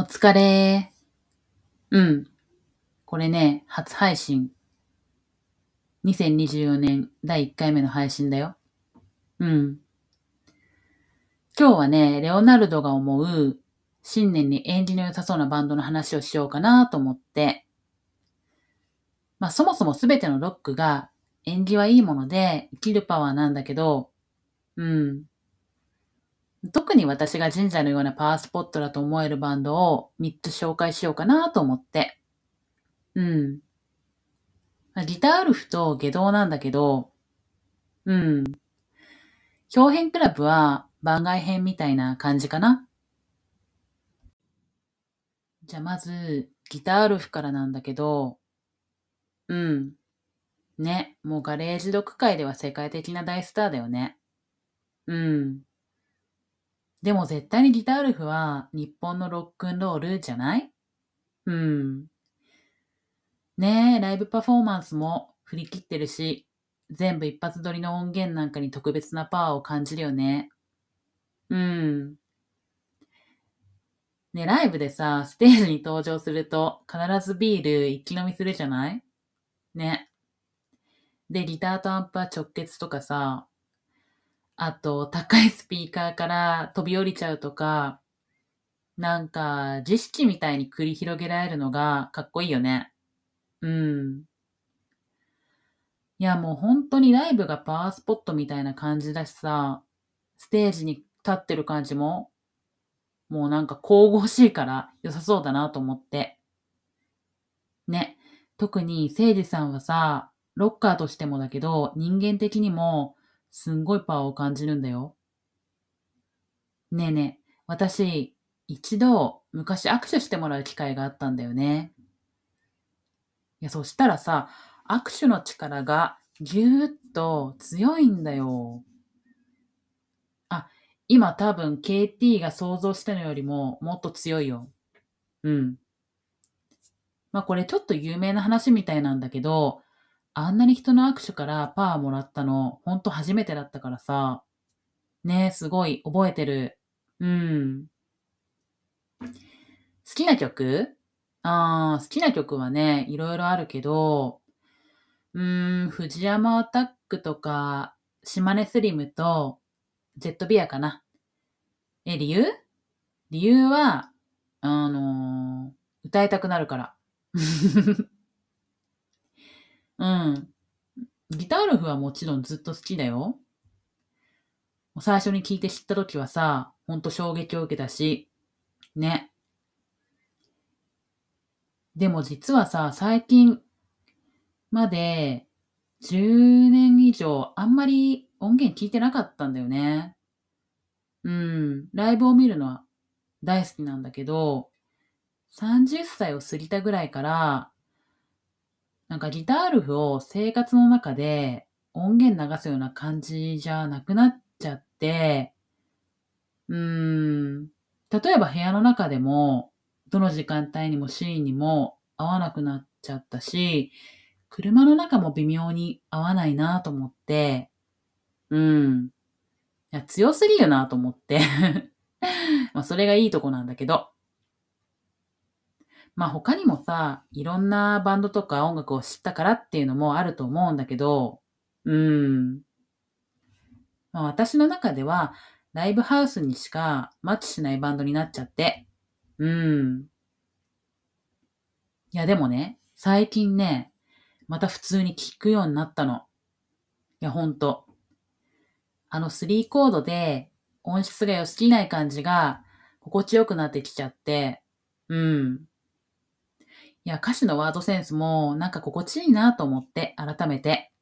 お疲れ。うん。これね、初配信。2024年第1回目の配信だよ。うん。今日はね、レオナルドが思う新年に縁起の良さそうなバンドの話をしようかなと思って。まあそもそも全てのロックが縁起はいいもので生きるパワーなんだけど、うん。特に私が神社のようなパワースポットだと思えるバンドを3つ紹介しようかなと思って。うん。ギターウルフと下道なんだけど、うん。表変クラブは番外編みたいな感じかな。じゃあまず、ギターウルフからなんだけど、うん。ね、もうガレージドック界では世界的な大スターだよね。うん。でも絶対にギターウルフは日本のロックンロールじゃない？うん。ねえ、ライブパフォーマンスも振り切ってるし、全部一発撮りの音源なんかに特別なパワーを感じるよね。うん。ね、ライブでさ、ステージに登場すると必ずビール一気飲みするじゃない？ね。で、ギターとアンプは直結とかさ、あと、高いスピーカーから飛び降りちゃうとか、なんか、儀式みたいに繰り広げられるのがかっこいいよね。うん。いや、もう本当にライブがパワースポットみたいな感じだしさ、ステージに立ってる感じも、もうなんか神々しいから良さそうだなと思って。ね。特に誠司さんはさ、ロッカーとしてもだけど、人間的にも、すんごいパワーを感じるんだよ。ねえねえ、私、一度、昔握手してもらう機会があったんだよね。いや、そしたらさ、握手の力がぎゅーっと強いんだよ。あ、今多分 KT が想像したのよりももっと強いよ。うん。まあこれちょっと有名な話みたいなんだけど、あんなに人の握手からパワーもらったの、ほんと初めてだったからさ。ねえ、すごい覚えてる。うん。好きな曲？あー、好きな曲はね、いろいろあるけど、うーん、藤山アタックとか、島根スリムと、ジェットビアかな。え、理由？理由は、あのー歌いたくなるから。うん。ギターウルフはもちろんずっと好きだよ。最初に聞いて知った時はさ、ほんと衝撃を受けたし、ね。でも実はさ、最近まで10年以上あんまり音源聞いてなかったんだよね。うん。ライブを見るのは大好きなんだけど、30歳を過ぎたぐらいから、なんかギターウルフを生活の中で音源流すような感じじゃなくなっちゃって、うーん、例えば部屋の中でも、どの時間帯にもシーンにも合わなくなっちゃったし、車の中も微妙に合わないなと思って、うん。いや、強すぎるなと思って。まあ、それがいいとこなんだけど。まあ他にもさ、いろんなバンドとか音楽を知ったからっていうのもあると思うんだけど、うん。まあ私の中では、ライブハウスにしかマッチしないバンドになっちゃって、うん。いやでもね、最近ね、また普通に聴くようになったの。いやほんと。あの3コードで音質が良すぎない感じが心地よくなってきちゃって、うん。いや、歌詞のワードセンスもなんか心地いいなと思って、改めて。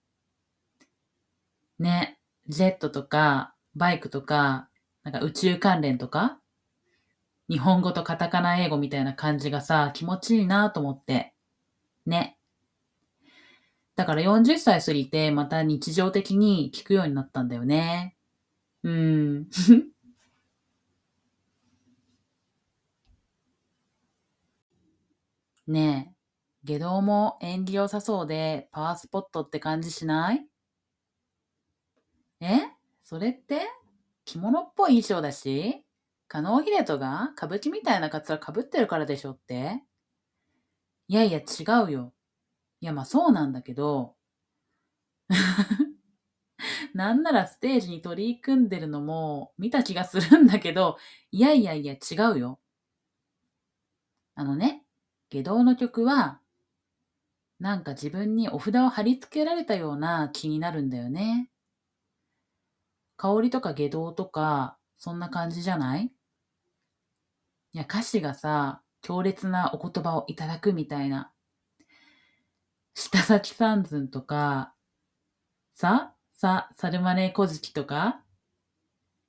ね、ジェットとか、バイクとか、なんか宇宙関連とか、日本語とカタカナ英語みたいな感じがさ、気持ちいいなと思って。ね。だから40歳過ぎて、また日常的に聞くようになったんだよね。うん。ねえ、下道も縁起良さそうでパワースポットって感じしない？え？それって？着物っぽい衣装だし？加納秀人が歌舞伎みたいなカツラ被ってるからでしょって？いやいや違うよ。いやまあそうなんだけど、なんならステージに取り組んでるのも見た気がするんだけど、いやいやいや違うよ。あのね、下道の曲は、なんか自分にお札を貼り付けられたような気になるんだよね。香りとか下道とか、そんな感じじゃない？いや、歌詞がさ、強烈なお言葉をいただくみたいな。下崎三寸とか、さ、さ、サルマネ小月とか？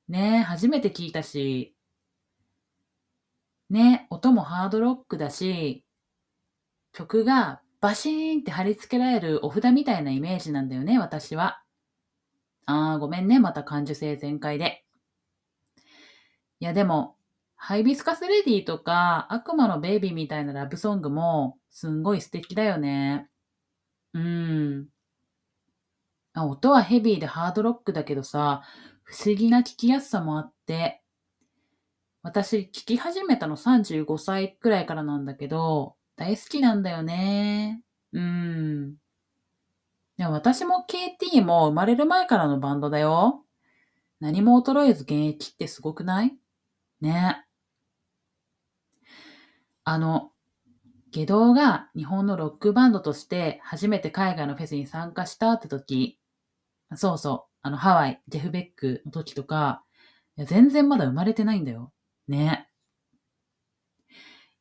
ねえ、初めて聞いたし。ね音もハードロックだし、曲がバシーンって貼り付けられるお札みたいなイメージなんだよね、私は。あー、ごめんね、また感受性全開で。いや、でも、ハイビスカスレディとか、悪魔のベイビーみたいなラブソングも、すんごい素敵だよね。うん。あ音はヘビーでハードロックだけどさ、不思議な聴きやすさもあって、私、聴き始めたの35歳くらいからなんだけど、大好きなんだよね。うん。いや、私も KT も生まれる前からのバンドだよ。何も衰えず現役ってすごくない？ね。あの、下道が日本のロックバンドとして初めて海外のフェスに参加したって時、そうそう、あのハワイ、ジェフ・ベックの時とか、いや全然まだ生まれてないんだよ。ね。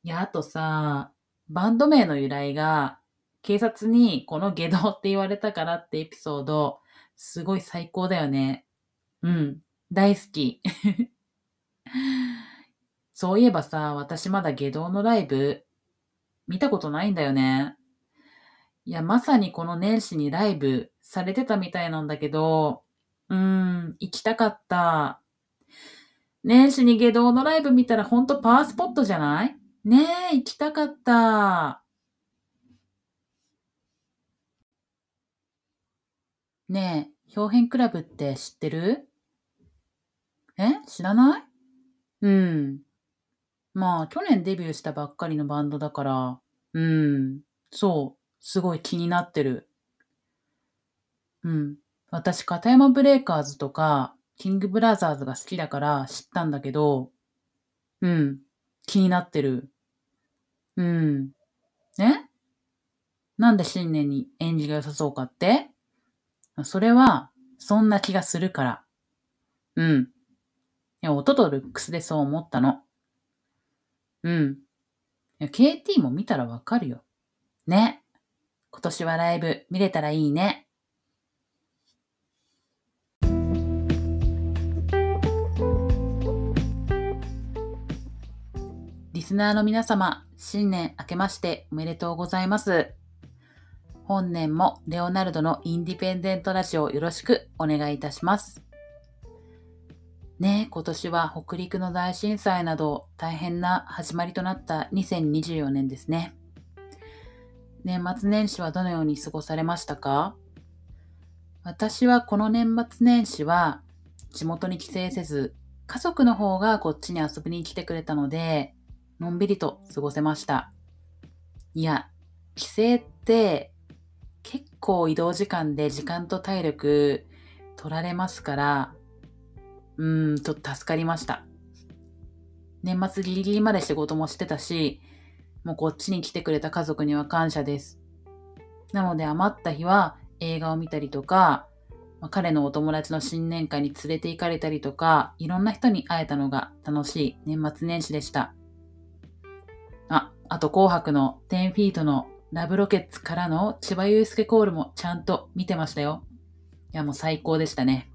いや、あとさ、バンド名の由来が、警察にこの下道って言われたからってエピソード、すごい最高だよね。うん、大好き。そういえばさ、私まだ下道のライブ、見たことないんだよね。いや、まさにこの年始にライブされてたみたいなんだけど、うーん、行きたかった。年始に下道のライブ見たらほんとパワースポットじゃない？ねえ、行きたかった。ねえ、表変クラブって知ってる？え知らない？うん。まあ、去年デビューしたばっかりのバンドだから、うん、そう、すごい気になってる。うん。私、片山ブレイカーズとか、キングブラザーズが好きだから知ったんだけど、うん、気になってる。うん。ねなんで新年に演技が良さそうかって？それは、そんな気がするから。うん。いや、音とルックスでそう思ったの。うん。いや、KT も見たらわかるよ。ね。今年はライブ見れたらいいね。スナーの皆様、新年明けましておめでとうございます。本年もレオナルドのインディペンデントラジオよろしくお願いいたします。ね今年は北陸の大震災など大変な始まりとなった2024年ですね。年末年始はどのように過ごされましたか？私はこの年末年始は地元に帰省せず、家族の方がこっちに遊びに来てくれたので、のんびりと過ごせました。いや、帰省って結構移動時間で時間と体力取られますから、うーん、ちょっと助かりました。年末ギリギリまで仕事もしてたし、もうこっちに来てくれた家族には感謝です。なので余った日は映画を見たりとか、ま、彼のお友達の新年会に連れて行かれたりとか、いろんな人に会えたのが楽しい年末年始でした。あ、あと紅白の10フィートのラブロケッツからの千葉祐介コールもちゃんと見てましたよ。いやもう最高でしたね。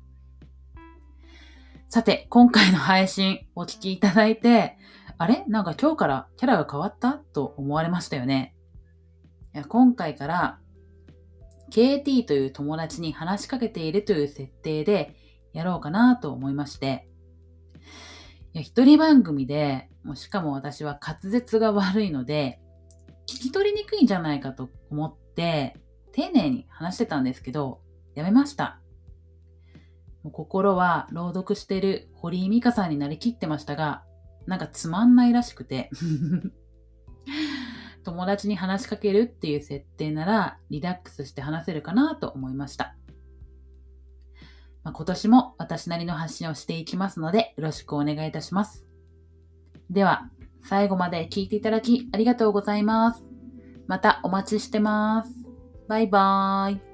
さて、今回の配信お聞きいただいて、あれ？なんか今日からキャラが変わった？と思われましたよね。いや今回から KT という友達に話しかけているという設定でやろうかなと思いまして、いや一人番組で、もうしかも私は滑舌が悪いので、聞き取りにくいんじゃないかと思って、丁寧に話してたんですけど、やめました。もう心は朗読してる堀井美香さんになりきってましたが、なんかつまんないらしくて。友達に話しかけるっていう設定ならリラックスして話せるかなと思いました。まあ、今年も私なりの発信をしていきますのでよろしくお願いいたします。では、最後まで聞いていただきありがとうございます。またお待ちしてます。バイバーイ。